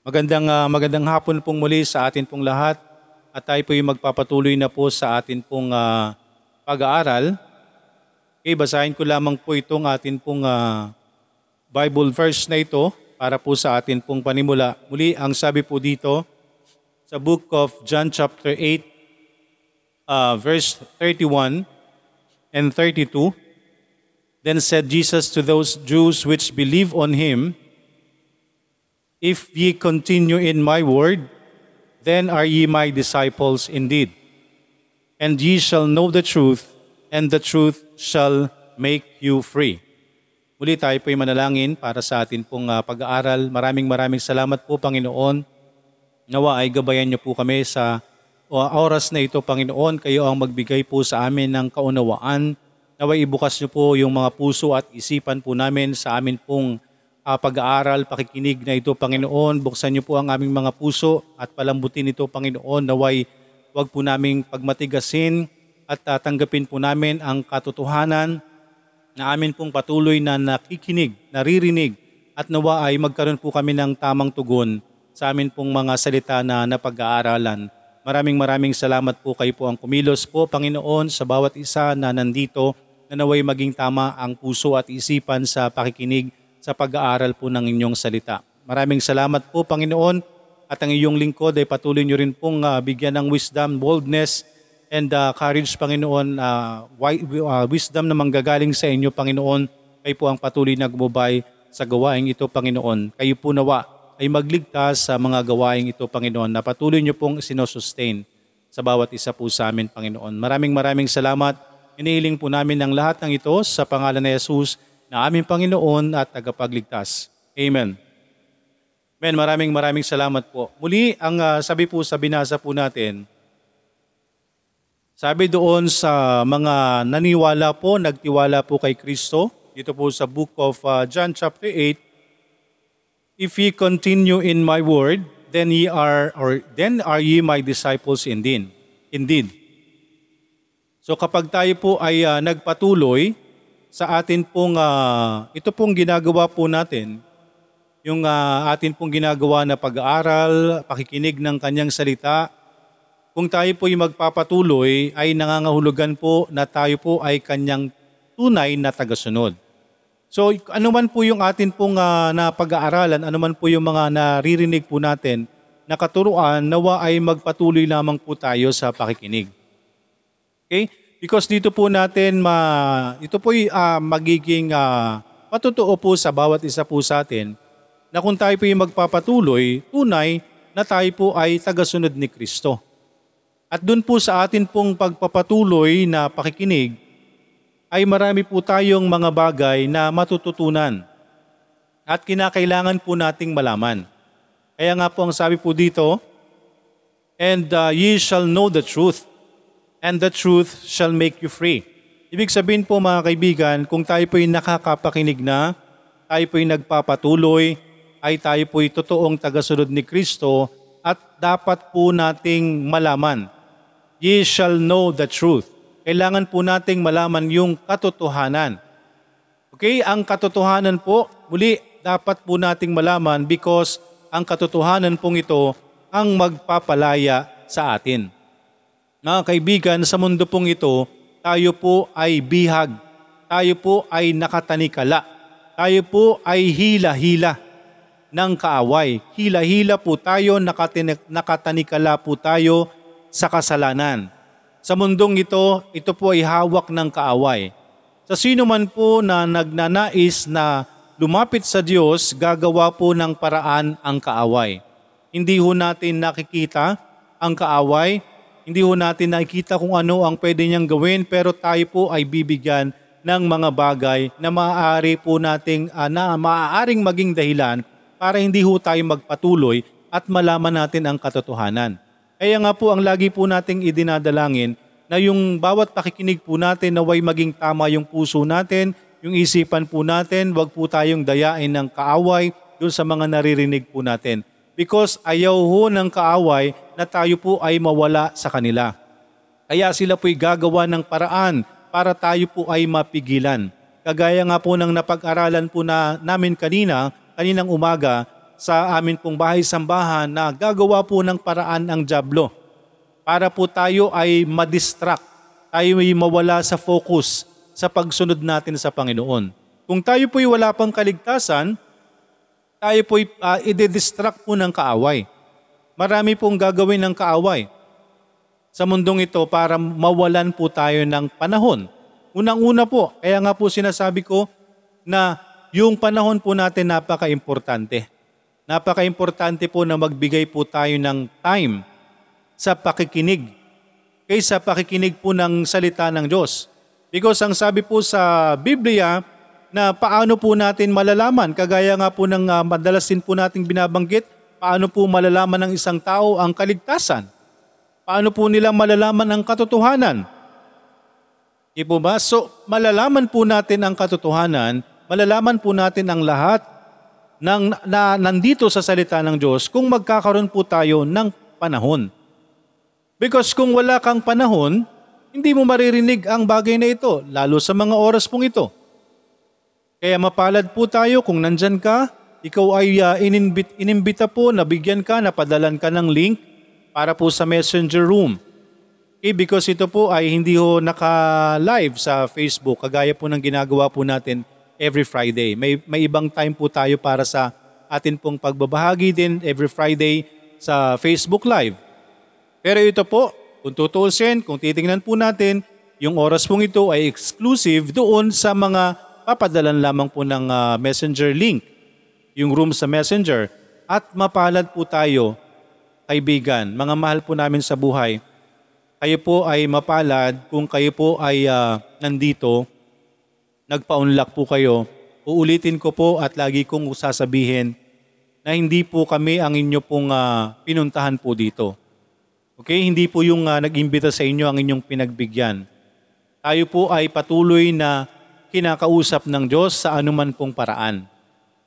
Magandang ah, magandang hapon pong muli sa atin pong lahat at tayo po yung magpapatuloy na po sa atin pong ah, pag-aaral. Okay, basahin ko lamang po itong atin pong ah, Bible verse na ito para po sa atin pong panimula. Muli, ang sabi po dito sa book of John chapter 8 uh, verse 31 and 32. Then said Jesus to those Jews which believe on him, If ye continue in my word, then are ye my disciples indeed. And ye shall know the truth, and the truth shall make you free. Muli tayo po'y manalangin para sa atin pong ah, pag-aaral. Maraming maraming salamat po, Panginoon. Nawa ay gabayan niyo po kami sa oras na ito, Panginoon. Kayo ang magbigay po sa amin ng kaunawaan. Nawa ibukas niyo po yung mga puso at isipan po namin sa amin pong ah, pag-aaral, pakikinig na ito, Panginoon. Buksan niyo po ang aming mga puso at palambutin ito, Panginoon. Naway wag po naming pagmatigasin at ah, tanggapin po namin ang katotohanan na amin pong patuloy na nakikinig, naririnig at nawa ay magkaroon po kami ng tamang tugon sa amin pong mga salita na napag-aaralan. Maraming maraming salamat po kayo po ang kumilos po, Panginoon, sa bawat isa na nandito na naway maging tama ang puso at isipan sa pakikinig sa pag-aaral po ng inyong salita. Maraming salamat po, Panginoon, at ang iyong lingkod ay patuloy niyo rin pong ah, bigyan ng wisdom, boldness, and uh, courage, Panginoon, uh, wi- uh, wisdom na manggagaling sa inyo, Panginoon. Kayo po ang patuloy na gumabay sa gawaing ito, Panginoon. Kayo po nawa ay magligtas sa mga gawaing ito, Panginoon, na patuloy niyo pong sinosustain sa bawat isa po sa amin, Panginoon. Maraming maraming salamat. Inihiling po namin ang lahat ng ito sa pangalan ni Jesus na aming Panginoon at tagapagligtas. Amen. Men, maraming maraming salamat po. Muli, ang ah, sabi po sa binasa po natin, sabi doon sa mga naniwala po, nagtiwala po kay Kristo, dito po sa book of uh, John chapter 8, If ye continue in my word, then ye are or then are ye my disciples indeed. Indeed. So kapag tayo po ay uh, nagpatuloy sa atin pong uh, ito pong ginagawa po natin, yung uh, atin pong ginagawa na pag-aaral, pakikinig ng kanyang salita, kung tayo po ay magpapatuloy, ay nangangahulugan po na tayo po ay kanyang tunay na tagasunod. So ano man po yung atin pong uh, napag-aaralan, ano man po yung mga naririnig po natin, na katuruan, nawa ay magpatuloy lamang po tayo sa pakikinig. Okay? Because dito po natin, ma, ito po uh, magiging uh, matotoo po sa bawat isa po sa atin, na kung tayo po yung magpapatuloy, tunay na tayo po ay tagasunod ni Kristo. At doon po sa atin pong pagpapatuloy na pakikinig, ay marami po tayong mga bagay na matututunan at kinakailangan po nating malaman. Kaya nga po ang sabi po dito, And uh, ye shall know the truth, and the truth shall make you free. Ibig sabihin po mga kaibigan, kung tayo po'y nakakapakinig na, tayo po'y nagpapatuloy, ay tayo po'y totoong tagasunod ni Kristo at dapat po nating malaman. Ye shall know the truth kailangan po nating malaman yung katotohanan. Okay, ang katotohanan po, muli, dapat po nating malaman because ang katotohanan pong ito ang magpapalaya sa atin. Mga kaibigan, sa mundo pong ito, tayo po ay bihag. Tayo po ay nakatanikala. Tayo po ay hila-hila ng kaaway. Hila-hila po tayo, nakatanikala po tayo sa kasalanan. Sa mundong ito, ito po ay hawak ng kaaway. Sa sino man po na nagnanais na lumapit sa Diyos, gagawa po ng paraan ang kaaway. Hindi ho natin nakikita ang kaaway, hindi ho natin nakikita kung ano ang pwede niyang gawin, pero tayo po ay bibigyan ng mga bagay na maaari po nating, uh, na maaaring maging dahilan para hindi ho tayo magpatuloy at malaman natin ang katotohanan. Kaya nga po ang lagi po nating idinadalangin na yung bawat pakikinig po natin naway maging tama yung puso natin, yung isipan po natin, wag po tayong dayain ng kaaway doon sa mga naririnig po natin. Because ayaw ho ng kaaway na tayo po ay mawala sa kanila. Kaya sila po'y gagawa ng paraan para tayo po ay mapigilan. Kagaya nga po ng napag-aralan po na namin kanina, kaninang umaga, sa amin pong bahay-sambahan na gagawa po ng paraan ang Diablo para po tayo ay madistract, tayo ay mawala sa focus sa pagsunod natin sa Panginoon. Kung tayo po'y wala pang kaligtasan, tayo po'y uh, ide-distract po ng kaaway. Marami pong gagawin ng kaaway sa mundong ito para mawalan po tayo ng panahon. Unang-una po, kaya nga po sinasabi ko na yung panahon po natin napaka-importante. Napaka-importante po na magbigay po tayo ng time sa pakikinig kaysa pakikinig po ng salita ng Diyos. Because ang sabi po sa Biblia na paano po natin malalaman, kagaya nga po ng uh, madalas din po nating binabanggit, paano po malalaman ng isang tao ang kaligtasan? Paano po nila malalaman ang katotohanan? Di po ba? So, malalaman po natin ang katotohanan, malalaman po natin ang lahat ng, na nandito sa salita ng Diyos kung magkakaroon po tayo ng panahon. Because kung wala kang panahon, hindi mo maririnig ang bagay na ito, lalo sa mga oras pong ito. Kaya mapalad po tayo kung nandyan ka, ikaw ay uh, inimbit, inimbita po, nabigyan ka, napadalan ka ng link para po sa messenger room. Okay, because ito po ay hindi ho naka-live sa Facebook, kagaya po ng ginagawa po natin every Friday. May, may ibang time po tayo para sa atin pong pagbabahagi din every Friday sa Facebook Live. Pero ito po, kung tutuusin, kung titingnan po natin, yung oras pong ito ay exclusive doon sa mga papadalan lamang po ng uh, messenger link, yung room sa messenger. At mapalad po tayo, kaibigan, mga mahal po namin sa buhay, kayo po ay mapalad kung kayo po ay uh, nandito, nagpaunlak po kayo. Uulitin ko po at lagi kong sasabihin na hindi po kami ang inyo pong uh, pinuntahan po dito. Okay, hindi po yung uh, nag-imbita sa inyo ang inyong pinagbigyan. Tayo po ay patuloy na kinakausap ng Diyos sa anuman pong paraan.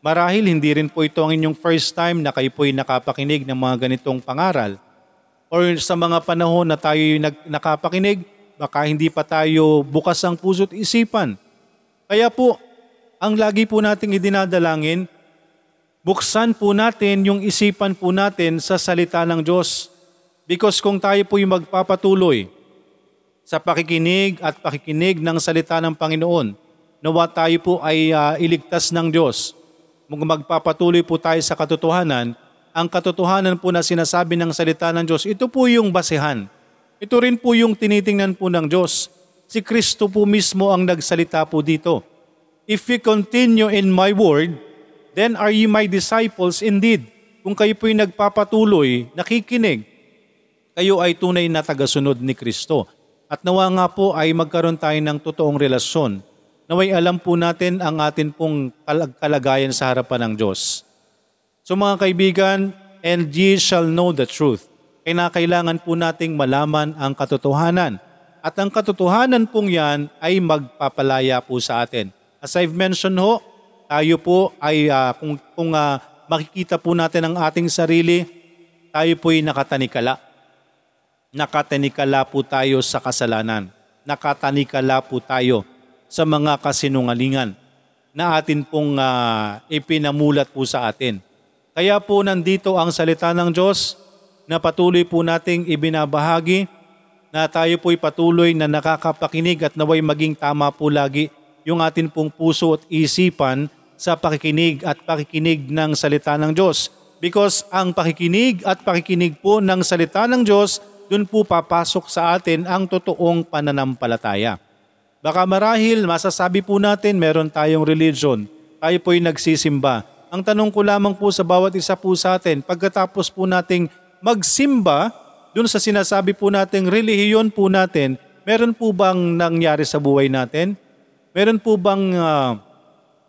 Marahil hindi rin po ito ang inyong first time na kayo po ay nakapakinig ng mga ganitong pangaral. Or sa mga panahon na tayo nag- nakapakinig, baka hindi pa tayo bukas ang puso't isipan. Kaya po, ang lagi po nating idinadalangin, buksan po natin yung isipan po natin sa salita ng Diyos Because kung tayo po'y magpapatuloy sa pakikinig at pakikinig ng salita ng Panginoon, nawa tayo po ay uh, iligtas ng Diyos. Magpapatuloy po tayo sa katotohanan, ang katotohanan po na sinasabi ng salita ng Diyos, ito po yung basehan. Ito rin po yung tinitingnan po ng Diyos. Si Kristo po mismo ang nagsalita po dito. If you continue in my word, then are you my disciples indeed. Kung kayo po'y nagpapatuloy, nakikinig, kayo ay tunay na tagasunod ni Kristo. At nawa nga po ay magkaroon tayo ng totoong relasyon. Naway alam po natin ang atin pong kalagayan sa harapan ng Diyos. So mga kaibigan, and ye shall know the truth. Kailangan po nating malaman ang katotohanan. At ang katotohanan pong yan ay magpapalaya po sa atin. As I've mentioned ho, tayo po ay uh, kung, kung uh, makikita po natin ang ating sarili, tayo po ay nakatanikala nakatanikala po tayo sa kasalanan. Nakatanikala po tayo sa mga kasinungalingan na atin pong uh, ipinamulat po sa atin. Kaya po nandito ang salita ng Diyos na patuloy po nating ibinabahagi na tayo po'y patuloy na nakakapakinig at naway maging tama po lagi yung atin pong puso at isipan sa pakikinig at pakikinig ng salita ng Diyos. Because ang pakikinig at pakikinig po ng salita ng Diyos dun po papasok sa atin ang totoong pananampalataya. Baka marahil masasabi po natin meron tayong religion, tayo po'y nagsisimba. Ang tanong ko lamang po sa bawat isa po sa atin, pagkatapos po nating magsimba, dun sa sinasabi po nating relihiyon po natin, meron po bang nangyari sa buhay natin? Meron po bang uh,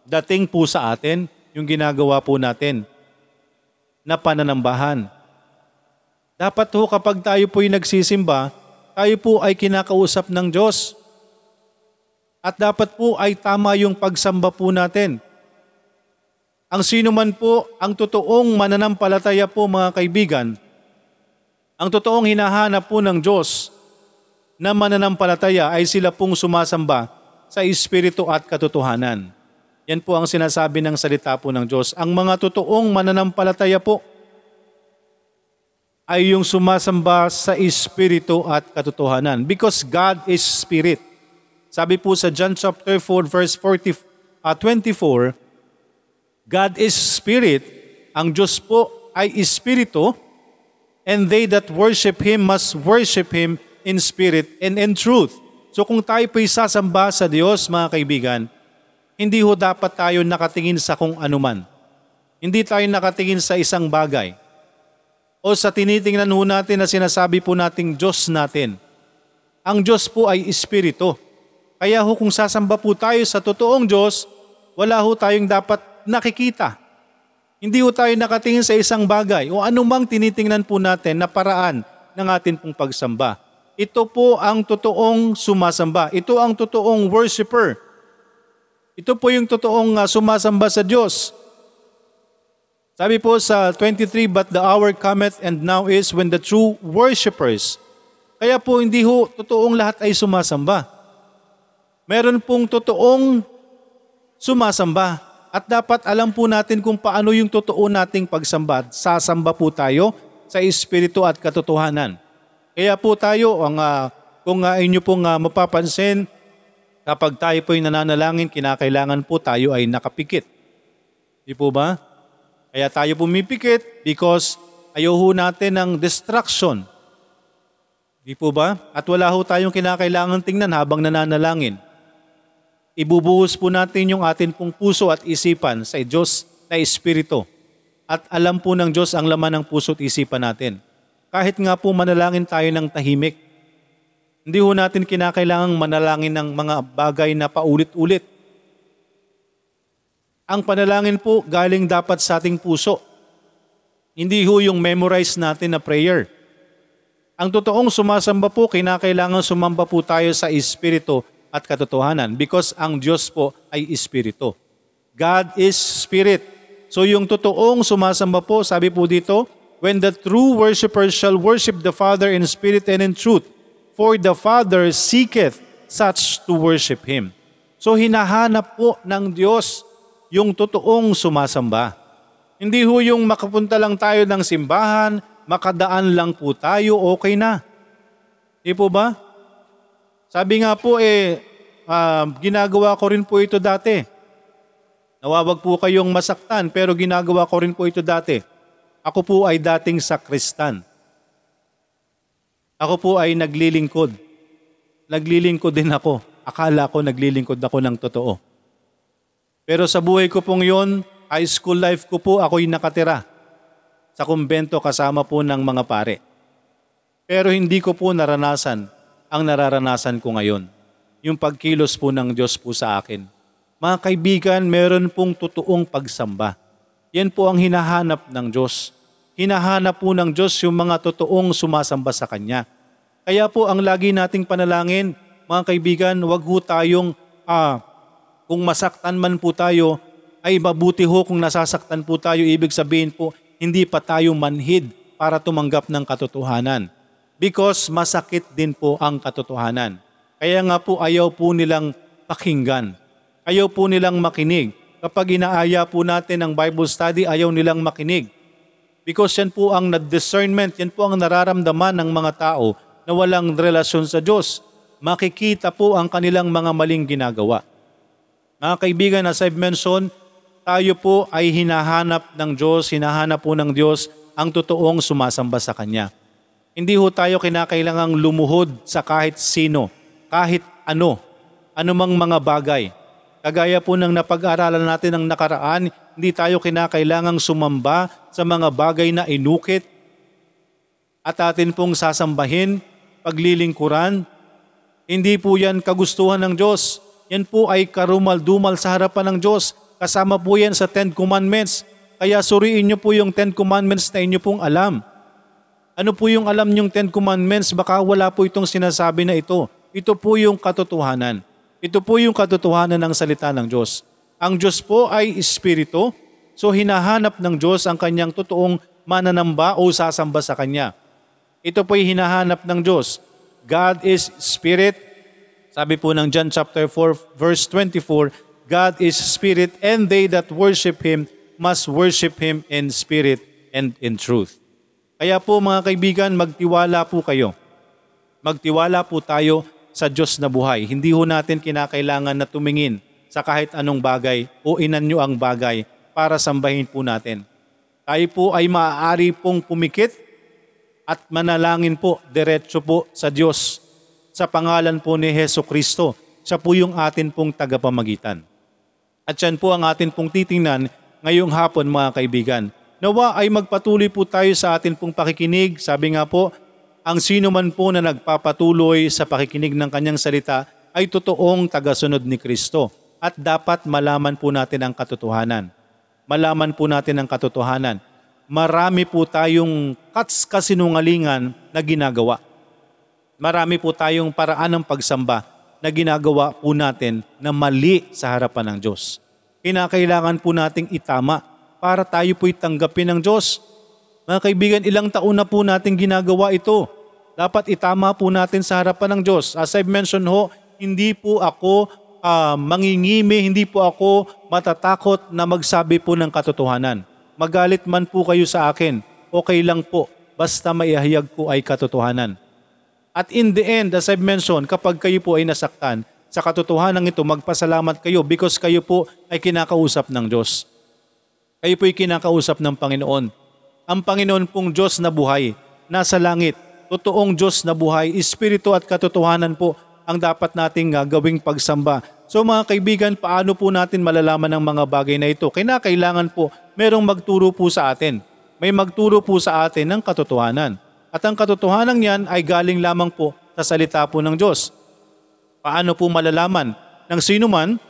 dating po sa atin yung ginagawa po natin na pananambahan? Dapat ho kapag tayo po'y nagsisimba, tayo po ay kinakausap ng Diyos. At dapat po ay tama yung pagsamba po natin. Ang sino man po, ang totoong mananampalataya po mga kaibigan, ang totoong hinahanap po ng Diyos na mananampalataya ay sila pong sumasamba sa Espiritu at katotohanan. Yan po ang sinasabi ng salita po ng Diyos. Ang mga totoong mananampalataya po ay yung sumasamba sa Espiritu at katotohanan. Because God is Spirit. Sabi po sa John chapter 4 verse 40, uh, 24, God is Spirit. Ang Diyos po ay Espiritu and they that worship Him must worship Him in spirit and in truth. So kung tayo po'y sasamba sa Diyos, mga kaibigan, hindi ho dapat tayo nakatingin sa kung anuman. Hindi tayo nakatingin sa isang bagay. O sa tinitingnan ho natin na sinasabi po nating Diyos natin. Ang Diyos po ay Espiritu. Kaya ho kung sasamba po tayo sa totoong Diyos, wala ho tayong dapat nakikita. Hindi ho tayo nakatingin sa isang bagay o anumang tinitingnan po natin na paraan ng atin pong pagsamba. Ito po ang totoong sumasamba. Ito ang totoong worshiper. Ito po yung totoong uh, sumasamba sa Diyos. Sabi po sa 23, But the hour cometh and now is when the true worshipers. Kaya po hindi ho totoong lahat ay sumasamba. Meron pong totoong sumasamba. At dapat alam po natin kung paano yung totoo nating pagsamba. Sasamba po tayo sa Espiritu at katotohanan. Kaya po tayo, ang, uh, kung uh, inyo pong uh, mapapansin, kapag tayo po'y nananalangin, kinakailangan po tayo ay nakapikit. Di po ba? Kaya tayo pumipikit because ayaw ho natin ng distraction. Di po ba? At wala ho tayong kinakailangan tingnan habang nananalangin ibubuhos po natin yung atin pong puso at isipan sa Diyos na Espiritu. At alam po ng Diyos ang laman ng puso at isipan natin. Kahit nga po manalangin tayo ng tahimik, hindi ho natin kinakailangang manalangin ng mga bagay na paulit-ulit. Ang panalangin po galing dapat sa ating puso. Hindi ho yung memorize natin na prayer. Ang totoong sumasamba po, kinakailangan sumamba po tayo sa Espiritu at katotohanan because ang Diyos po ay Espiritu. God is Spirit. So yung totoong sumasamba po, sabi po dito, when the true worshipers shall worship the Father in spirit and in truth, for the Father seeketh such to worship Him. So hinahanap po ng Diyos yung totoong sumasamba. Hindi ho yung makapunta lang tayo ng simbahan, makadaan lang po tayo, okay na. Di po ba? Sabi nga po eh, uh, ginagawa ko rin po ito dati. Nawawag po kayong masaktan pero ginagawa ko rin po ito dati. Ako po ay dating sakristan. Ako po ay naglilingkod. Naglilingkod din ako. Akala ko naglilingkod ako ng totoo. Pero sa buhay ko pong yon, high school life ko po ako'y nakatira sa kumbento kasama po ng mga pare. Pero hindi ko po naranasan ang nararanasan ko ngayon. Yung pagkilos po ng Diyos po sa akin. Mga kaibigan, meron pong totoong pagsamba. Yan po ang hinahanap ng Diyos. Hinahanap po ng Diyos yung mga totoong sumasamba sa Kanya. Kaya po ang lagi nating panalangin, mga kaibigan, wag ho tayong, ah, kung masaktan man po tayo, ay mabuti ho kung nasasaktan po tayo. Ibig sabihin po, hindi pa tayo manhid para tumanggap ng katotohanan because masakit din po ang katotohanan. Kaya nga po ayaw po nilang pakinggan. Ayaw po nilang makinig. Kapag inaaya po natin ang Bible study, ayaw nilang makinig. Because yan po ang discernment, yan po ang nararamdaman ng mga tao na walang relasyon sa Diyos. Makikita po ang kanilang mga maling ginagawa. Mga kaibigan, as I've mentioned, tayo po ay hinahanap ng Diyos, hinahanap po ng Diyos ang totoong sumasamba sa Kanya. Hindi ho tayo kinakailangang lumuhod sa kahit sino, kahit ano, anumang mga bagay. Kagaya po ng napag-aralan natin ng nakaraan, hindi tayo kinakailangang sumamba sa mga bagay na inukit at atin pong sasambahin, paglilingkuran. Hindi po yan kagustuhan ng Diyos. Yan po ay karumal-dumal sa harapan ng Diyos. Kasama po yan sa Ten Commandments. Kaya suriin niyo po yung Ten Commandments na inyo pong alam ano po yung alam niyong Ten Commandments? Baka wala po itong sinasabi na ito. Ito po yung katotohanan. Ito po yung katotohanan ng salita ng Diyos. Ang Diyos po ay Espiritu, so hinahanap ng Diyos ang kanyang totoong mananamba o sasamba sa Kanya. Ito po ay hinahanap ng Diyos. God is Spirit. Sabi po ng John chapter 4 verse 24, God is spirit and they that worship Him must worship Him in spirit and in truth. Kaya po mga kaibigan, magtiwala po kayo. Magtiwala po tayo sa Diyos na buhay. Hindi ho natin kinakailangan na tumingin sa kahit anong bagay o inanyo ang bagay para sambahin po natin. Tayo po ay maaari pong pumikit at manalangin po diretso po sa Diyos sa pangalan po ni Heso Kristo. Siya po yung atin pong tagapamagitan. At yan po ang atin pong titingnan ngayong hapon mga kaibigan. Nawa ay magpatuloy po tayo sa atin pong pakikinig. Sabi nga po, ang sino man po na nagpapatuloy sa pakikinig ng kanyang salita ay totoong tagasunod ni Kristo. At dapat malaman po natin ang katotohanan. Malaman po natin ang katotohanan marami po tayong kats kasinungalingan na ginagawa. Marami po tayong paraan ng pagsamba na ginagawa po natin na mali sa harapan ng Diyos. Kinakailangan po nating itama para tayo po'y tanggapin ng Diyos. Mga kaibigan, ilang taon na po natin ginagawa ito. Dapat itama po natin sa harapan ng Diyos. As I've mentioned ho, hindi po ako uh, mangingimi, hindi po ako matatakot na magsabi po ng katotohanan magalit man po kayo sa akin, okay lang po, basta maihayag ko ay katotohanan. At in the end, as I've mentioned, kapag kayo po ay nasaktan, sa katotohanan ito, magpasalamat kayo because kayo po ay kinakausap ng Diyos. Kayo po ay kinakausap ng Panginoon. Ang Panginoon pong Diyos na buhay, nasa langit, totoong Diyos na buhay, Espiritu at katotohanan po ang dapat nating uh, gawing pagsamba. So mga kaibigan, paano po natin malalaman ang mga bagay na ito? Kinakailangan po merong magturo po sa atin. May magturo po sa atin ng katotohanan. At ang katotohanan niyan ay galing lamang po sa salita po ng Diyos. Paano po malalaman ng sino man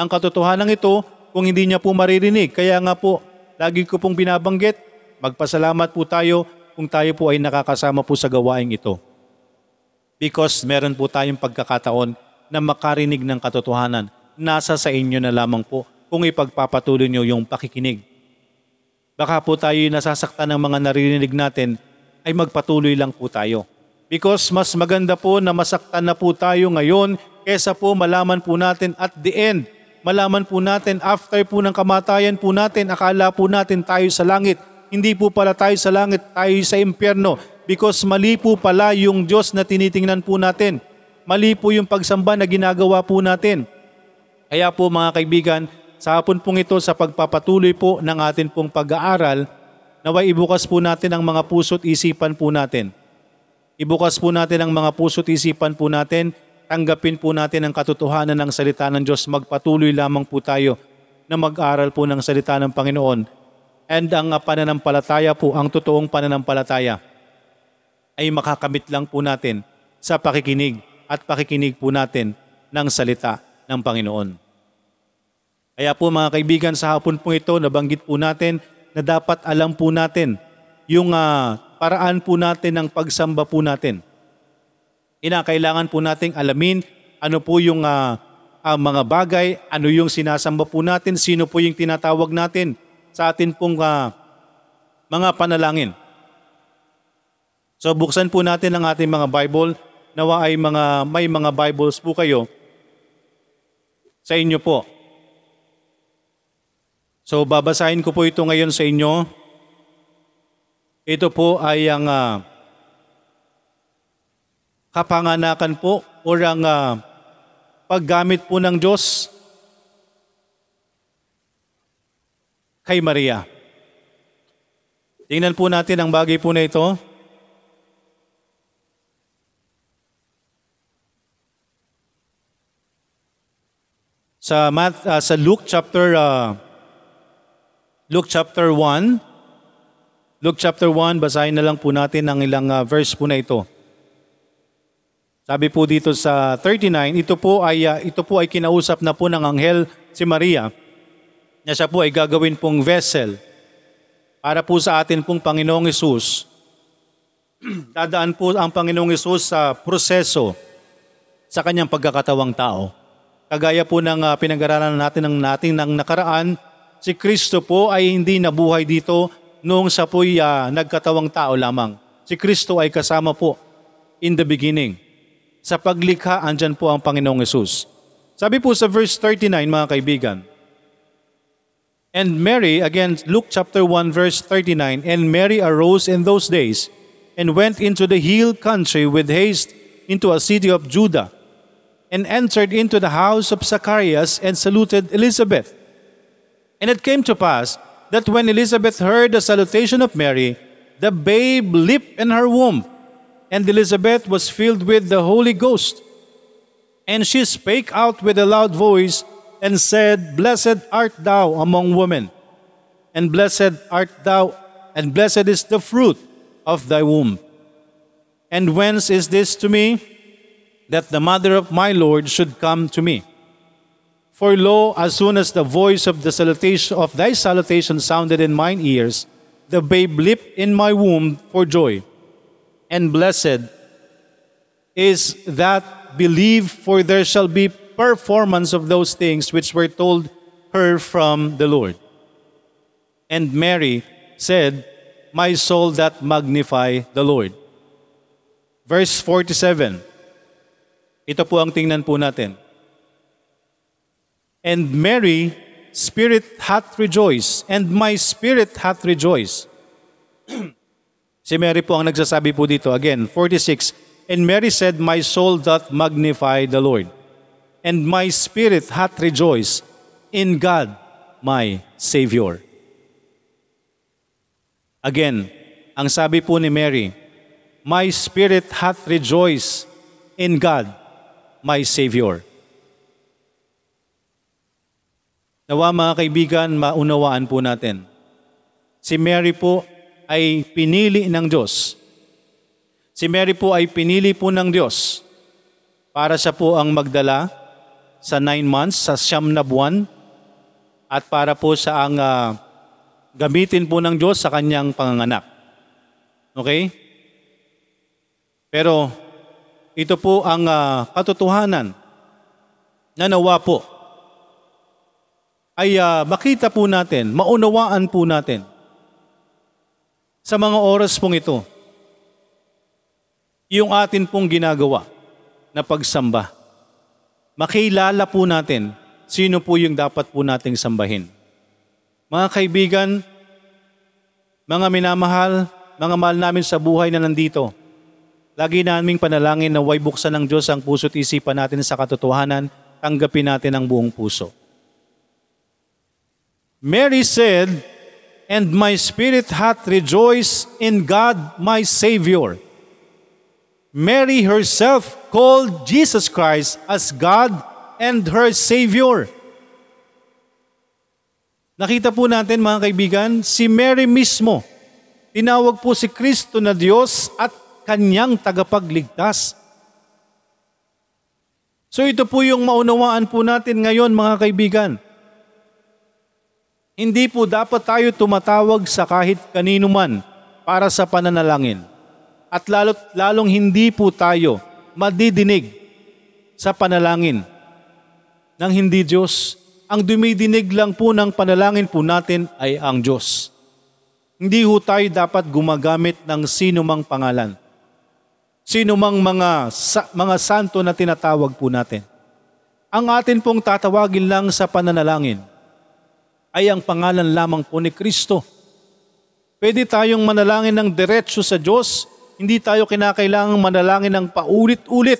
ang katotohanan ito kung hindi niya po maririnig? Kaya nga po, lagi ko pong binabanggit, magpasalamat po tayo kung tayo po ay nakakasama po sa gawaing ito. Because meron po tayong pagkakataon na makarinig ng katotohanan. Nasa sa inyo na lamang po kung ipagpapatuloy nyo yung pakikinig baka po tayo nasasaktan ng mga naririnig natin, ay magpatuloy lang po tayo. Because mas maganda po na masaktan na po tayo ngayon kesa po malaman po natin at the end, malaman po natin after po ng kamatayan po natin, akala po natin tayo sa langit. Hindi po pala tayo sa langit, tayo sa impyerno. Because mali po pala yung Diyos na tinitingnan po natin. Mali po yung pagsamba na ginagawa po natin. Kaya po mga kaibigan, sa hapon pong ito sa pagpapatuloy po ng atin pong pag-aaral, naway ibukas po natin ang mga puso't isipan po natin. Ibukas po natin ang mga puso't isipan po natin, tanggapin po natin ang katotohanan ng salita ng Diyos, magpatuloy lamang po tayo na mag-aral po ng salita ng Panginoon. And ang pananampalataya po, ang totoong pananampalataya, ay makakamit lang po natin sa pakikinig at pakikinig po natin ng salita ng Panginoon. Kaya po mga kaibigan, sa hapon po ito, nabanggit po natin na dapat alam po natin yung uh, paraan po natin ng pagsamba po natin. Inakailangan po nating alamin ano po yung uh, uh, mga bagay, ano yung sinasamba po natin, sino po yung tinatawag natin sa atin pong uh, mga panalangin. So buksan po natin ang ating mga Bible. Nawa ay mga, may mga Bibles po kayo sa inyo po. So babasahin ko po ito ngayon sa inyo. Ito po ay ang uh, kapanganakan po o ang uh, paggamit po ng Diyos kay Maria. Tingnan po natin ang bagay po na ito. Sa, Math, uh, sa Luke chapter uh, Luke chapter 1. Luke chapter 1, basahin na lang po natin ang ilang uh, verse po na ito. Sabi po dito sa 39, ito po ay uh, ito po ay kinausap na po ng anghel si Maria na siya po ay gagawin pong vessel para po sa atin pong Panginoong Isus. Dadaan po ang Panginoong Isus sa proseso sa kanyang pagkakatawang tao. Kagaya po ng uh, pinag-aralan natin ng nating ng nakaraan, si Kristo po ay hindi nabuhay dito noong sa po'y uh, nagkatawang tao lamang. Si Kristo ay kasama po in the beginning. Sa paglikha, andyan po ang Panginoong Yesus. Sabi po sa verse 39 mga kaibigan, And Mary, again, Luke chapter 1 verse 39, And Mary arose in those days and went into the hill country with haste into a city of Judah, and entered into the house of Zacharias and saluted Elizabeth. And it came to pass that when Elizabeth heard the salutation of Mary, the babe leaped in her womb, and Elizabeth was filled with the Holy Ghost. And she spake out with a loud voice and said, Blessed art thou among women, and blessed art thou, and blessed is the fruit of thy womb. And whence is this to me, that the mother of my Lord should come to me? For lo, as soon as the voice of the salutation of thy salutation sounded in mine ears, the babe leaped in my womb for joy. And blessed is that believe, for there shall be performance of those things which were told her from the Lord. And Mary said, My soul that magnify the Lord. Verse 47. Ito po ang tingnan po natin. And Mary, spirit hath rejoiced, and my spirit hath rejoiced. si Mary po ang nagsasabi po dito. Again, 46. And Mary said, My soul doth magnify the Lord, and my spirit hath rejoiced in God, my Savior. Again, ang sabi po ni Mary, My spirit hath rejoiced in God, my Savior. Nawa mga kaibigan, maunawaan po natin. Si Mary po ay pinili ng Diyos Si Mary po ay pinili po ng Diyos para siya po ang magdala sa nine months, sa siyam na buwan, at para po sa ang uh, gamitin po ng Diyos sa kanyang panganganak. Okay? Pero ito po ang uh, katotohanan na nawa po ay uh, makita po natin, maunawaan po natin sa mga oras pong ito yung atin pong ginagawa na pagsamba. Makilala po natin sino po yung dapat po nating sambahin. Mga kaibigan, mga minamahal, mga mahal namin sa buhay na nandito, lagi naming panalangin na way buksan ng Diyos ang puso't isipan natin sa katotohanan, tanggapin natin ang buong puso. Mary said, And my spirit hath rejoiced in God my Savior Mary herself called Jesus Christ as God and her Savior. Nakita po natin mga kaibigan, si Mary mismo, tinawag po si Kristo na Diyos at kanyang tagapagligtas. So ito po yung maunawaan po natin ngayon mga kaibigan. Hindi po dapat tayo tumatawag sa kahit kanino man para sa pananalangin at lalo, lalong hindi po tayo madidinig sa panalangin ng hindi Diyos. Ang dumidinig lang po ng panalangin po natin ay ang Diyos. Hindi ho tayo dapat gumagamit ng sino mang pangalan. Sino mang mga, sa, mga santo na tinatawag po natin. Ang atin pong tatawagin lang sa pananalangin ay ang pangalan lamang po ni Kristo. Pwede tayong manalangin ng diretsyo sa Diyos hindi tayo kinakailangang manalangin ng paulit-ulit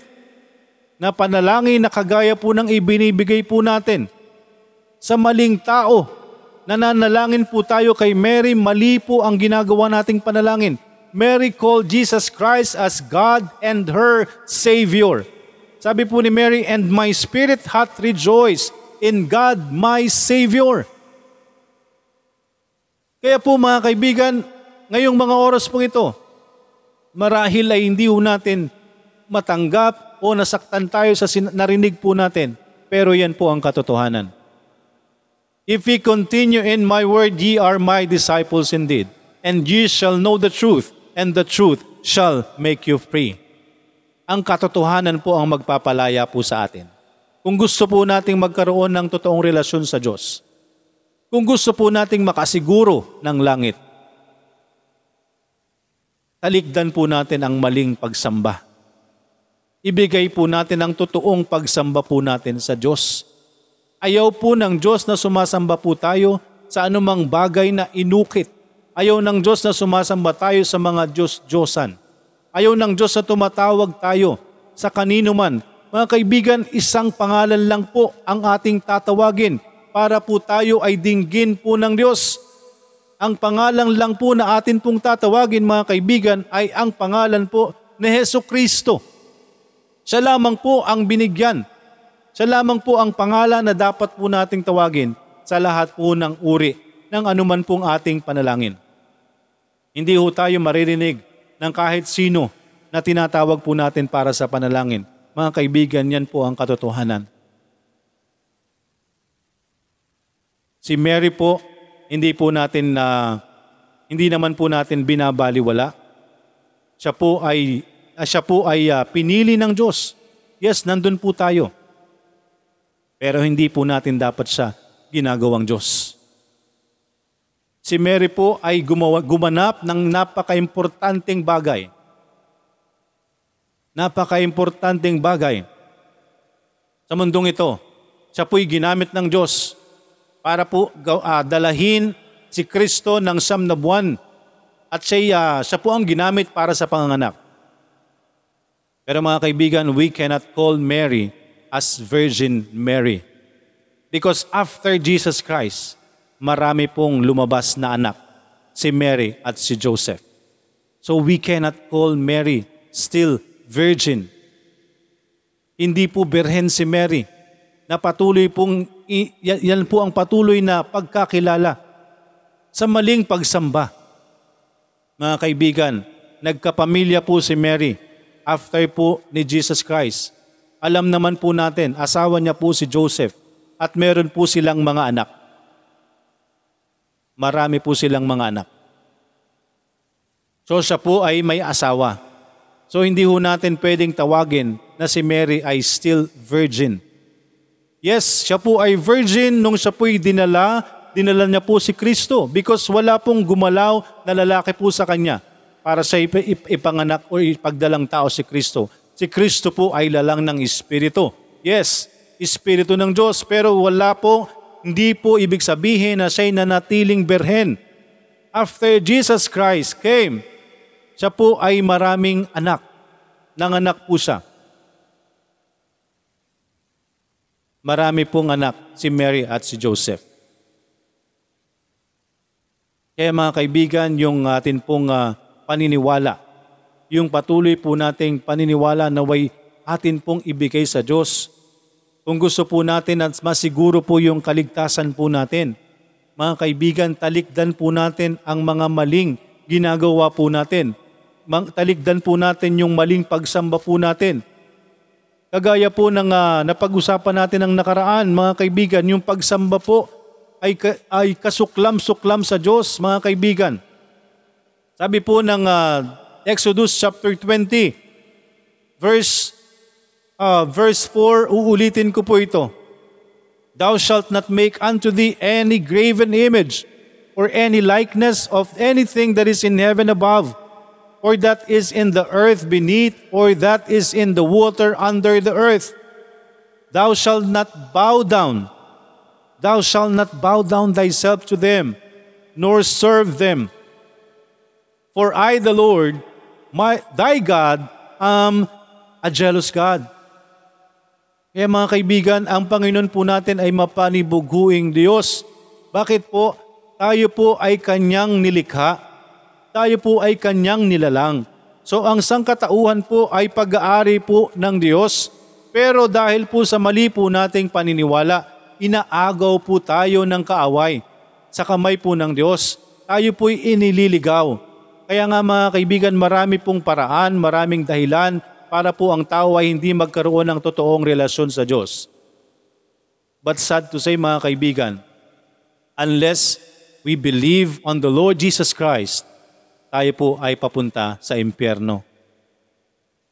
na panalangin na kagaya po ng ibinibigay po natin sa maling tao. Nananalangin po tayo kay Mary, mali po ang ginagawa nating panalangin. Mary called Jesus Christ as God and her Savior. Sabi po ni Mary, And my spirit hath rejoiced in God my Savior. Kaya po mga kaibigan, ngayong mga oras po ito, marahil ay hindi ho natin matanggap o nasaktan tayo sa narinig po natin. Pero yan po ang katotohanan. If ye continue in my word, ye are my disciples indeed, and ye shall know the truth, and the truth shall make you free. Ang katotohanan po ang magpapalaya po sa atin. Kung gusto po nating magkaroon ng totoong relasyon sa Diyos, kung gusto po nating makasiguro ng langit, talikdan po natin ang maling pagsamba. ibigay po natin ang totoong pagsamba po natin sa Diyos. Ayaw po ng Diyos na sumasamba po tayo sa anumang bagay na inukit. Ayaw ng Diyos na sumasamba tayo sa mga Diyos-Diyosan. Ayaw ng Diyos na tumatawag tayo sa kanino man. Mga kaibigan, isang pangalan lang po ang ating tatawagin para po tayo ay dinggin po ng Diyos. Ang pangalan lang po na atin pong tatawagin mga kaibigan ay ang pangalan po ni Heso Kristo. Siya lamang po ang binigyan. Siya lamang po ang pangalan na dapat po nating tawagin sa lahat po ng uri ng anuman pong ating panalangin. Hindi ho tayo maririnig ng kahit sino na tinatawag po natin para sa panalangin. Mga kaibigan, yan po ang katotohanan. Si Mary po, hindi po natin na hindi naman po natin binabaliwala. Siya po ay ah, siya po ay ah, pinili ng Diyos. Yes, nandun po tayo. Pero hindi po natin dapat siya ginagawang Diyos. Si Mary po ay gumawa, gumanap ng napaka-importanting bagay. Napaka-importanting bagay sa mundong ito. Siya po'y ginamit ng Diyos para po uh, dalahin si Kristo ng siyam na buwan at siya, uh, siya po ang ginamit para sa panganganak. Pero mga kaibigan, we cannot call Mary as Virgin Mary. Because after Jesus Christ, marami pong lumabas na anak, si Mary at si Joseph. So we cannot call Mary still virgin. Hindi po birhen si Mary na patuloy pong, yan po ang patuloy na pagkakilala sa maling pagsamba. Mga kaibigan, nagkapamilya po si Mary after po ni Jesus Christ. Alam naman po natin, asawa niya po si Joseph at meron po silang mga anak. Marami po silang mga anak. So siya po ay may asawa. So hindi ho natin pwedeng tawagin na si Mary ay still virgin Yes, siya po ay virgin nung siya po'y dinala, dinala niya po si Kristo because wala pong gumalaw na lalaki po sa kanya para sa ipanganak o ipagdalang tao si Kristo. Si Kristo po ay lalang ng Espiritu. Yes, Espiritu ng Diyos pero wala po, hindi po ibig sabihin na siya'y nanatiling berhen. After Jesus Christ came, siya po ay maraming anak. Nanganak po siya. Marami pong anak, si Mary at si Joseph. Kaya mga kaibigan, yung atin pong uh, paniniwala, yung patuloy po nating paniniwala na way atin pong ibigay sa Diyos. Kung gusto po natin at masiguro po yung kaligtasan po natin, mga kaibigan, talikdan po natin ang mga maling ginagawa po natin. Talikdan po natin yung maling pagsamba po natin Kagaya po ng uh, napag-usapan natin ng nakaraan, mga kaibigan, yung pagsamba po ay, ay kasuklam-suklam sa Diyos, mga kaibigan. Sabi po ng uh, Exodus chapter 20, verse, uh, verse 4, uulitin ko po ito. Thou shalt not make unto thee any graven image or any likeness of anything that is in heaven above, or that is in the earth beneath, or that is in the water under the earth. Thou shalt not bow down. Thou shalt not bow down thyself to them, nor serve them. For I, the Lord, my, thy God, am a jealous God. Kaya mga kaibigan, ang Panginoon po natin ay mapanibuguing Diyos. Bakit po? Tayo po ay kanyang nilikha tayo po ay kanyang nilalang. So ang sangkatauhan po ay pag-aari po ng Diyos, pero dahil po sa mali po nating paniniwala, inaagaw po tayo ng kaaway sa kamay po ng Diyos. Tayo po'y inililigaw. Kaya nga mga kaibigan, marami pong paraan, maraming dahilan para po ang tao ay hindi magkaroon ng totoong relasyon sa Diyos. But sad to say mga kaibigan, unless we believe on the Lord Jesus Christ, tayo po ay papunta sa impyerno.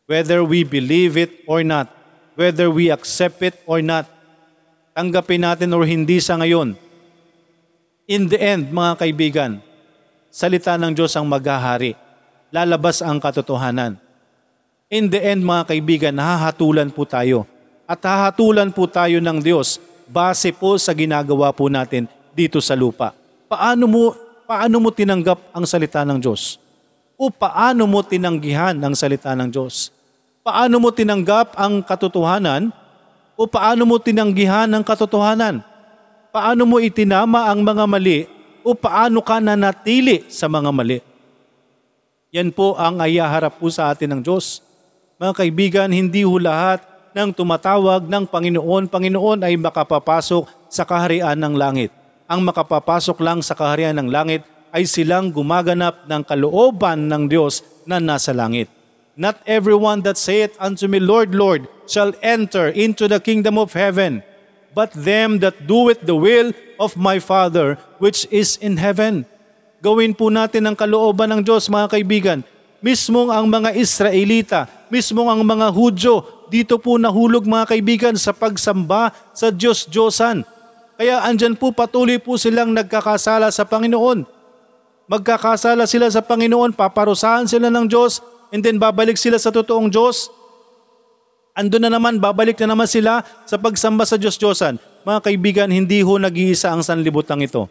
Whether we believe it or not, whether we accept it or not, tanggapin natin or hindi sa ngayon, in the end, mga kaibigan, salita ng Diyos ang maghahari. Lalabas ang katotohanan. In the end mga kaibigan, nahahatulan po tayo. At hahatulan po tayo ng Diyos base po sa ginagawa po natin dito sa lupa. Paano mo, paano mo tinanggap ang salita ng Diyos? O paano mo tinanggihan ang salita ng Diyos? Paano mo tinanggap ang katotohanan o paano mo tinanggihan ang katotohanan? Paano mo itinama ang mga mali o paano ka nanatili sa mga mali? Yan po ang ayaharap po sa atin ng Diyos. Mga kaibigan, hindi ho lahat ng tumatawag ng Panginoon, Panginoon ay makapapasok sa kaharian ng langit. Ang makapapasok lang sa kaharian ng langit ay silang gumaganap ng kalooban ng Diyos na nasa langit. Not everyone that saith unto me, Lord, Lord, shall enter into the kingdom of heaven, but them that doeth the will of my Father which is in heaven. Gawin po natin ang kalooban ng Diyos, mga kaibigan. Mismong ang mga Israelita, mismong ang mga Hudyo, dito po nahulog mga kaibigan sa pagsamba sa Diyos-Diyosan. Kaya andyan po patuloy po silang nagkakasala sa Panginoon. Magkakasala sila sa Panginoon, paparusahan sila ng Diyos, and then babalik sila sa totoong Diyos. Ando na naman, babalik na naman sila sa pagsamba sa Diyos-Diyosan. Mga kaibigan, hindi ho nag-iisa ang sanlibutan ito.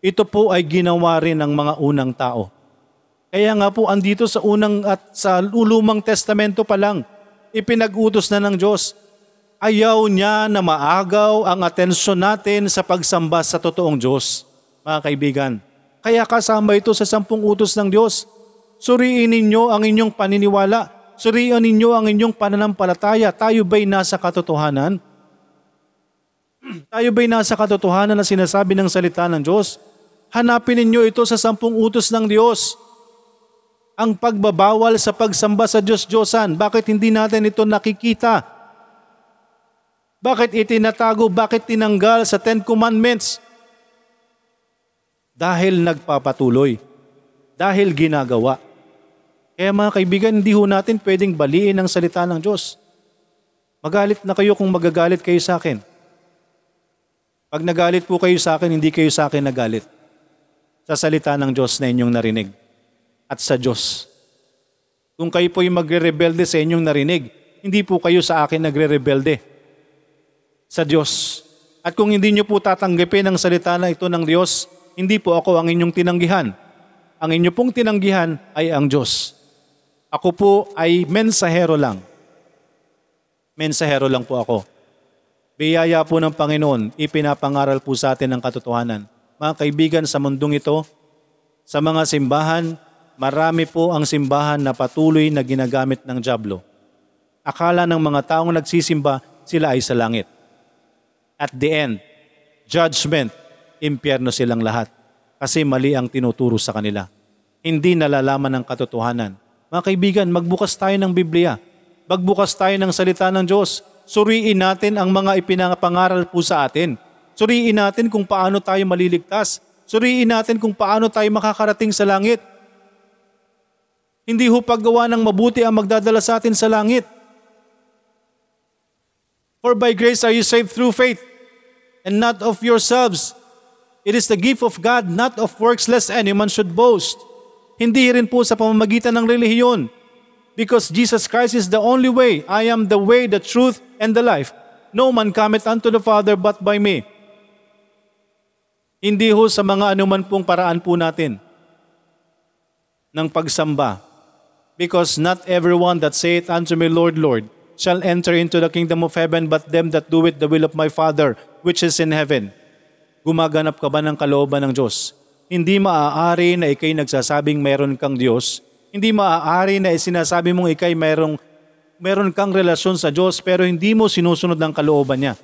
Ito po ay ginawa rin ng mga unang tao. Kaya nga po, andito sa unang at sa lumang testamento pa lang, ipinag-utos na ng Diyos. Ayaw niya na maagaw ang atensyon natin sa pagsamba sa totoong Diyos, mga kaibigan. Kaya kasama ito sa sampung utos ng Diyos. Suriin ninyo ang inyong paniniwala. Suriin ninyo ang inyong pananampalataya. Tayo ba'y nasa katotohanan? Tayo ba'y nasa katotohanan na sinasabi ng salita ng Diyos? Hanapin ninyo ito sa sampung utos ng Diyos. Ang pagbabawal sa pagsamba sa Diyos-Diyosan, bakit hindi natin ito nakikita? Bakit itinatago? Bakit tinanggal sa Ten Commandments? Dahil nagpapatuloy. Dahil ginagawa. Kaya mga kaibigan, hindi ho natin pwedeng baliin ang salita ng Diyos. Magalit na kayo kung magagalit kayo sa akin. Pag nagalit po kayo sa akin, hindi kayo sa akin nagalit. Sa salita ng Diyos na inyong narinig. At sa Diyos. Kung kayo po yung magre-rebelde sa inyong narinig, hindi po kayo sa akin nagre-rebelde. Sa Diyos. At kung hindi nyo po tatanggapin ang salita na ito ng Diyos, hindi po ako ang inyong tinanggihan. Ang inyo pong tinanggihan ay ang Diyos. Ako po ay mensahero lang. Mensahero lang po ako. Biyaya po ng Panginoon, ipinapangaral po sa atin ang katotohanan. Mga kaibigan sa mundong ito, sa mga simbahan, marami po ang simbahan na patuloy na ginagamit ng Diablo. Akala ng mga taong nagsisimba, sila ay sa langit. At the end, judgment, impyerno silang lahat kasi mali ang tinuturo sa kanila. Hindi nalalaman ng katotohanan. Mga kaibigan, magbukas tayo ng Biblia. Magbukas tayo ng salita ng Diyos. Suriin natin ang mga ipinapangaral po sa atin. Suriin natin kung paano tayo maliligtas. Suriin natin kung paano tayo makakarating sa langit. Hindi ho paggawa ng mabuti ang magdadala sa atin sa langit. For by grace are you saved through faith, and not of yourselves. It is the gift of God, not of works, lest any man should boast. Hindi rin po sa pamamagitan ng relihiyon. Because Jesus Christ is the only way. I am the way, the truth, and the life. No man cometh unto the Father but by me. Hindi ho sa mga anuman pong paraan po natin ng pagsamba. Because not everyone that saith unto me, Lord, Lord, shall enter into the kingdom of heaven, but them that do it the will of my Father, which is in heaven. Gumaganap ka ba ng kalooban ng Diyos? Hindi maaari na ikay nagsasabing meron kang Diyos. Hindi maaari na sinasabi mong ikay merong, meron kang relasyon sa Diyos pero hindi mo sinusunod ang kalooban niya.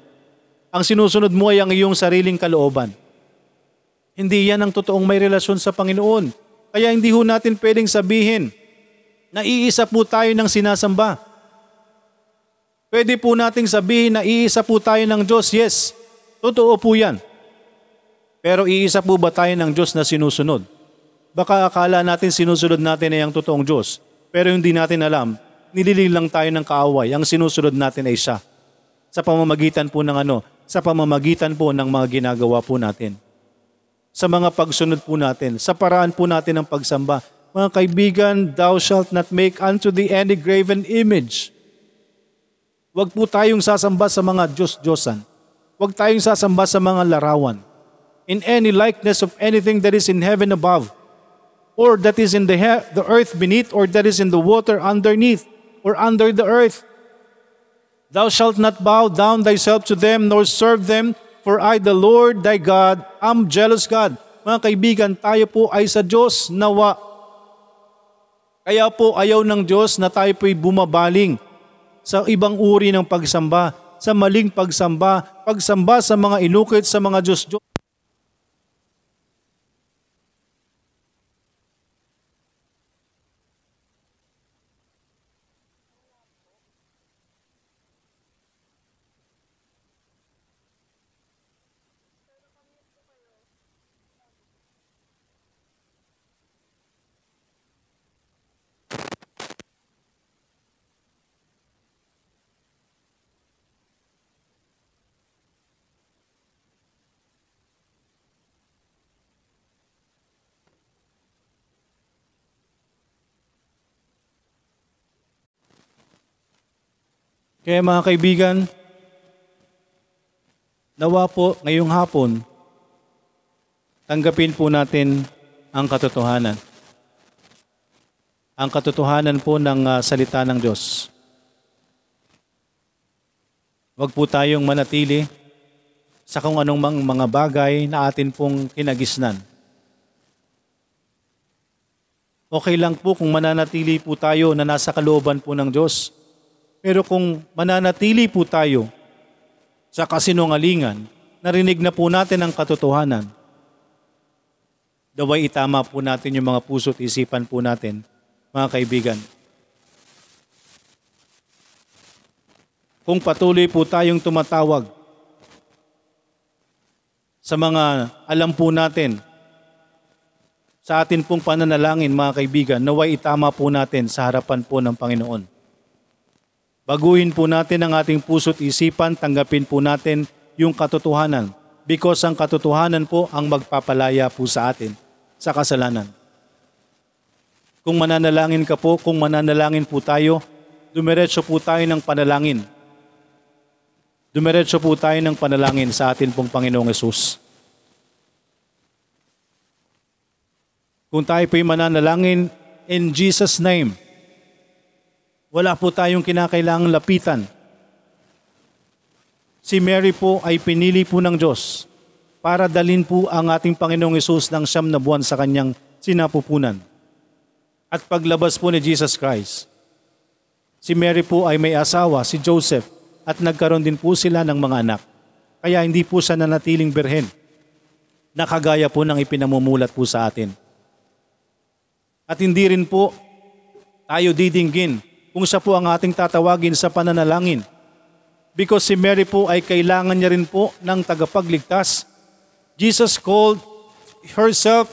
Ang sinusunod mo ay ang iyong sariling kalooban. Hindi yan ang totoong may relasyon sa Panginoon. Kaya hindi ho natin pwedeng sabihin na iisa po tayo ng sinasamba. Pwede po nating sabihin na iisa po tayo ng Diyos. Yes, totoo po yan. Pero iisa po ba tayo ng Diyos na sinusunod? Baka akala natin sinusunod natin ay ang totoong Diyos. Pero hindi natin alam, nililing lang tayo ng kaaway. Ang sinusunod natin ay siya. Sa pamamagitan po ng ano? Sa pamamagitan po ng mga ginagawa po natin. Sa mga pagsunod po natin. Sa paraan po natin ng pagsamba. Mga kaibigan, thou shalt not make unto thee any graven image. Huwag po tayong sasamba sa mga Diyos-Diyosan. Huwag tayong sasamba sa mga larawan. In any likeness of anything that is in heaven above, or that is in the, he- the earth beneath, or that is in the water underneath, or under the earth. Thou shalt not bow down thyself to them, nor serve them, for I, the Lord thy God, am jealous God. Mga kaibigan, tayo po ay sa Diyos nawa. Kaya po ayaw ng Diyos na tayo po'y bumabaling sa ibang uri ng pagsamba, sa maling pagsamba, pagsamba sa mga inukit sa mga Diyos-Diyos. Kaya mga kaibigan, nawa po ngayong hapon, tanggapin po natin ang katotohanan. Ang katotohanan po ng ah, salita ng Diyos. Huwag po tayong manatili sa kung anong mang mga bagay na atin pong kinagisnan. Okay lang po kung mananatili po tayo na nasa kalooban po ng Diyos. Pero kung mananatili po tayo sa kasinungalingan, narinig na po natin ang katotohanan, daway itama po natin yung mga puso't isipan po natin, mga kaibigan. Kung patuloy po tayong tumatawag sa mga alam po natin, sa atin pong pananalangin mga kaibigan, naway itama po natin sa harapan po ng Panginoon. Baguhin po natin ang ating puso't isipan, tanggapin po natin yung katotohanan because ang katotohanan po ang magpapalaya po sa atin sa kasalanan. Kung mananalangin ka po, kung mananalangin po tayo, dumiretso po tayo ng panalangin. Dumiretso po tayo ng panalangin sa atin pong Panginoong Yesus. Kung tayo po'y mananalangin in Jesus' name, wala po tayong kinakailangang lapitan. Si Mary po ay pinili po ng Diyos para dalin po ang ating Panginoong Yesus ng siyam na buwan sa kanyang sinapupunan. At paglabas po ni Jesus Christ, si Mary po ay may asawa, si Joseph, at nagkaroon din po sila ng mga anak. Kaya hindi po siya nanatiling berhen. Nakagaya po ng ipinamumulat po sa atin. At hindi rin po tayo didinggin kung siya po ang ating tatawagin sa pananalangin. Because si Mary po ay kailangan niya rin po ng tagapagligtas. Jesus called herself,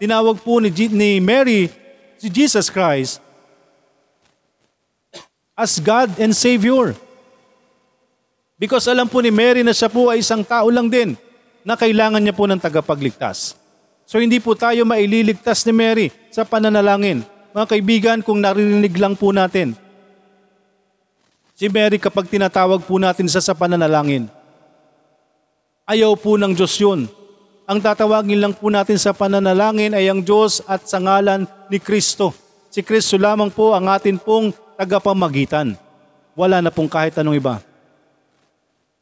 tinawag po ni, ni Mary si Jesus Christ as God and Savior. Because alam po ni Mary na siya po ay isang tao lang din na kailangan niya po ng tagapagligtas. So hindi po tayo maililigtas ni Mary sa pananalangin. Mga kaibigan, kung narinig lang po natin, si Mary kapag tinatawag po natin sa sa pananalangin, ayaw po ng Diyos yun. Ang tatawagin lang po natin sa pananalangin ay ang Diyos at sa ngalan ni Kristo. Si Kristo lamang po ang atin pong tagapamagitan. Wala na pong kahit anong iba.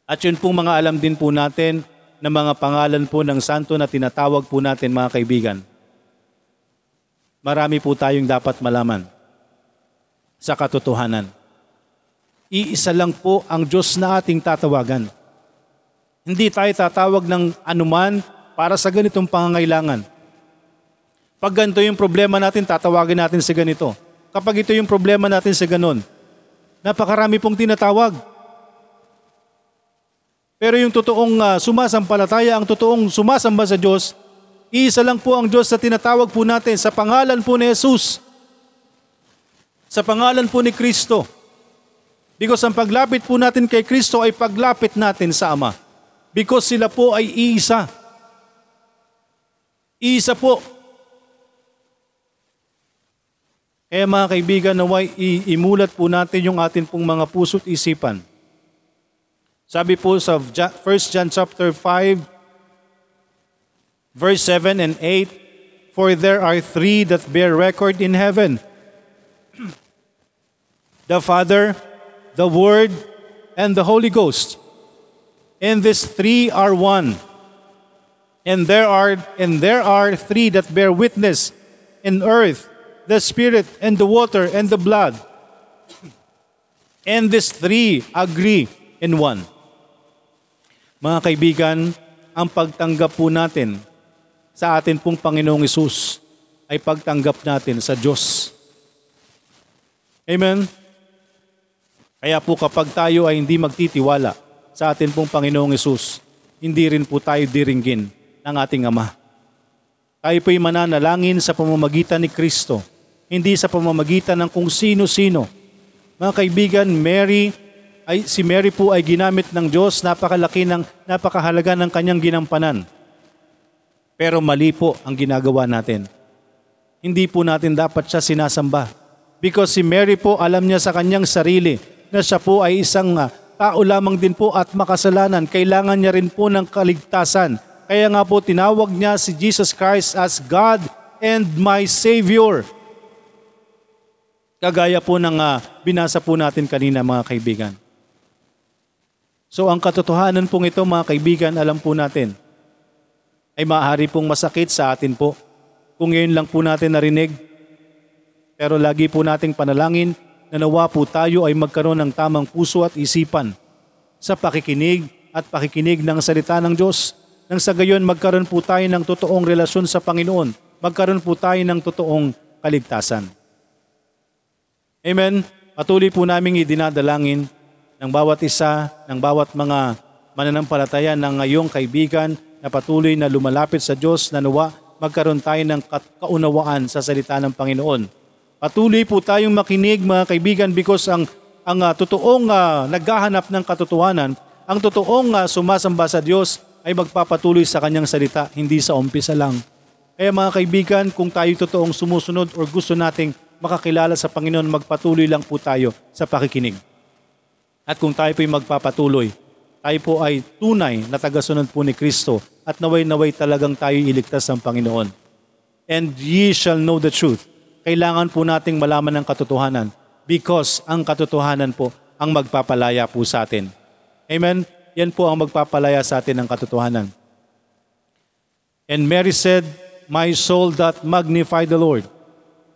At yun pong mga alam din po natin na mga pangalan po ng santo na tinatawag po natin mga kaibigan. Marami po tayong dapat malaman sa katotohanan. Iisa lang po ang Diyos na ating tatawagan. Hindi tayo tatawag ng anuman para sa ganitong pangangailangan. Pag ganito yung problema natin, tatawagin natin sa ganito. Kapag ito yung problema natin sa ganon, napakarami pong tinatawag. Pero yung totoong uh, sumasampalataya, ang totoong sumasamba sa Diyos, iisa lang po ang Diyos na tinatawag po natin sa pangalan po ni Jesus. Sa pangalan po ni Kristo. Because ang paglapit po natin kay Kristo ay paglapit natin sa Ama. Because sila po ay iisa. Iisa po. Kaya mga kaibigan, naway i- imulat po natin yung atin pong mga puso't isipan. Sabi po sa Ja- 1 John chapter 5, verse 7 and 8, For there are three that bear record in heaven, the Father, the Word, and the Holy Ghost. And these three are one. And there are and there are three that bear witness in earth, the spirit and the water and the blood. And these three agree in one. Mga kaibigan, ang pagtanggap po natin sa atin pong Panginoong Isus ay pagtanggap natin sa Diyos. Amen? Kaya po kapag tayo ay hindi magtitiwala sa atin pong Panginoong Isus, hindi rin po tayo diringgin ng ating Ama. Tayo po'y mananalangin sa pamamagitan ni Kristo, hindi sa pamamagitan ng kung sino-sino. Mga kaibigan, Mary, ay, si Mary po ay ginamit ng Diyos, napakalaki ng, napakahalaga ng kanyang ginampanan. Pero mali po ang ginagawa natin. Hindi po natin dapat siya sinasamba. Because si Mary po, alam niya sa kanyang sarili na siya po ay isang ah, tao lamang din po at makasalanan. Kailangan niya rin po ng kaligtasan. Kaya nga po tinawag niya si Jesus Christ as God and my Savior. Kagaya po ng ah, binasa po natin kanina mga kaibigan. So ang katotohanan pong ito mga kaibigan, alam po natin, ay maaari pong masakit sa atin po. Kung ngayon lang po natin narinig, pero lagi po nating panalangin na nawa po tayo ay magkaroon ng tamang puso at isipan sa pakikinig at pakikinig ng salita ng Diyos. Nang sa gayon magkaroon po tayo ng totoong relasyon sa Panginoon. Magkaroon po tayo ng totoong kaligtasan. Amen. Patuloy po naming idinadalangin ng bawat isa, ng bawat mga mananampalataya ng ngayong kaibigan na patuloy na lumalapit sa Diyos na nawa magkaroon tayo ng kaunawaan sa salita ng Panginoon. Patuloy po tayong makinig mga kaibigan because ang ang ah, totoong ah, naghahanap ng katotohanan, ang totoong ah, sumasamba sa Diyos ay magpapatuloy sa kanyang salita, hindi sa umpisa lang. Kaya mga kaibigan, kung tayo totoong sumusunod o gusto nating makakilala sa Panginoon, magpatuloy lang po tayo sa pakikinig. At kung tayo po'y magpapatuloy, tayo po ay tunay na tagasunod po ni Kristo at naway-naway talagang tayo iligtas ng Panginoon. And ye shall know the truth. Kailangan po nating malaman ang katotohanan because ang katotohanan po ang magpapalaya po sa atin. Amen? Yan po ang magpapalaya sa atin ng katotohanan. And Mary said, My soul doth magnify the Lord.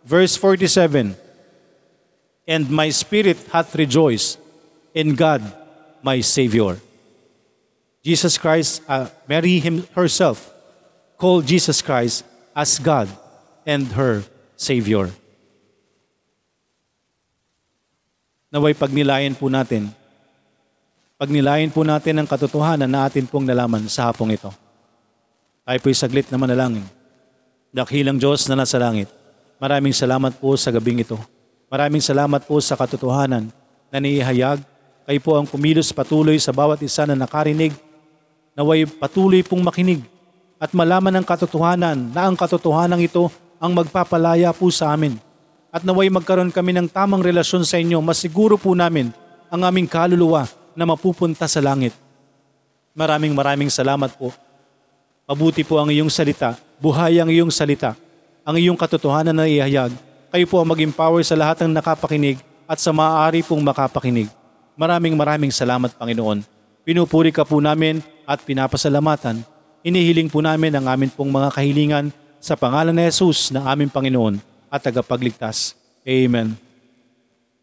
Verse 47, And my spirit hath rejoiced in God my Savior. Jesus Christ, uh, Mary him, herself, called Jesus Christ as God and her Savior. Naway pagnilayan po natin, pagnilayan po natin ang katotohanan na atin pong nalaman sa hapong ito. Tayo po'y saglit na manalangin. Dakilang Diyos na nasa langit, maraming salamat po sa gabing ito. Maraming salamat po sa katotohanan na niihayag. Kayo po ang kumilos patuloy sa bawat isa na nakarinig. Naway patuloy pong makinig at malaman ang katotohanan na ang katotohanan ito ang magpapalaya po sa amin. At naway magkaroon kami ng tamang relasyon sa inyo, masiguro po namin ang aming kaluluwa na mapupunta sa langit. Maraming maraming salamat po. Mabuti po ang iyong salita, buhay ang iyong salita, ang iyong katotohanan na ihayag. Kayo po ang mag-empower sa lahat ng nakapakinig at sa maaari pong makapakinig. Maraming maraming salamat Panginoon. Pinupuri ka po namin at pinapasalamatan. Inihiling po namin ang amin pong mga kahilingan sa pangalan ni Jesus na aming Panginoon at tagapagligtas. Amen.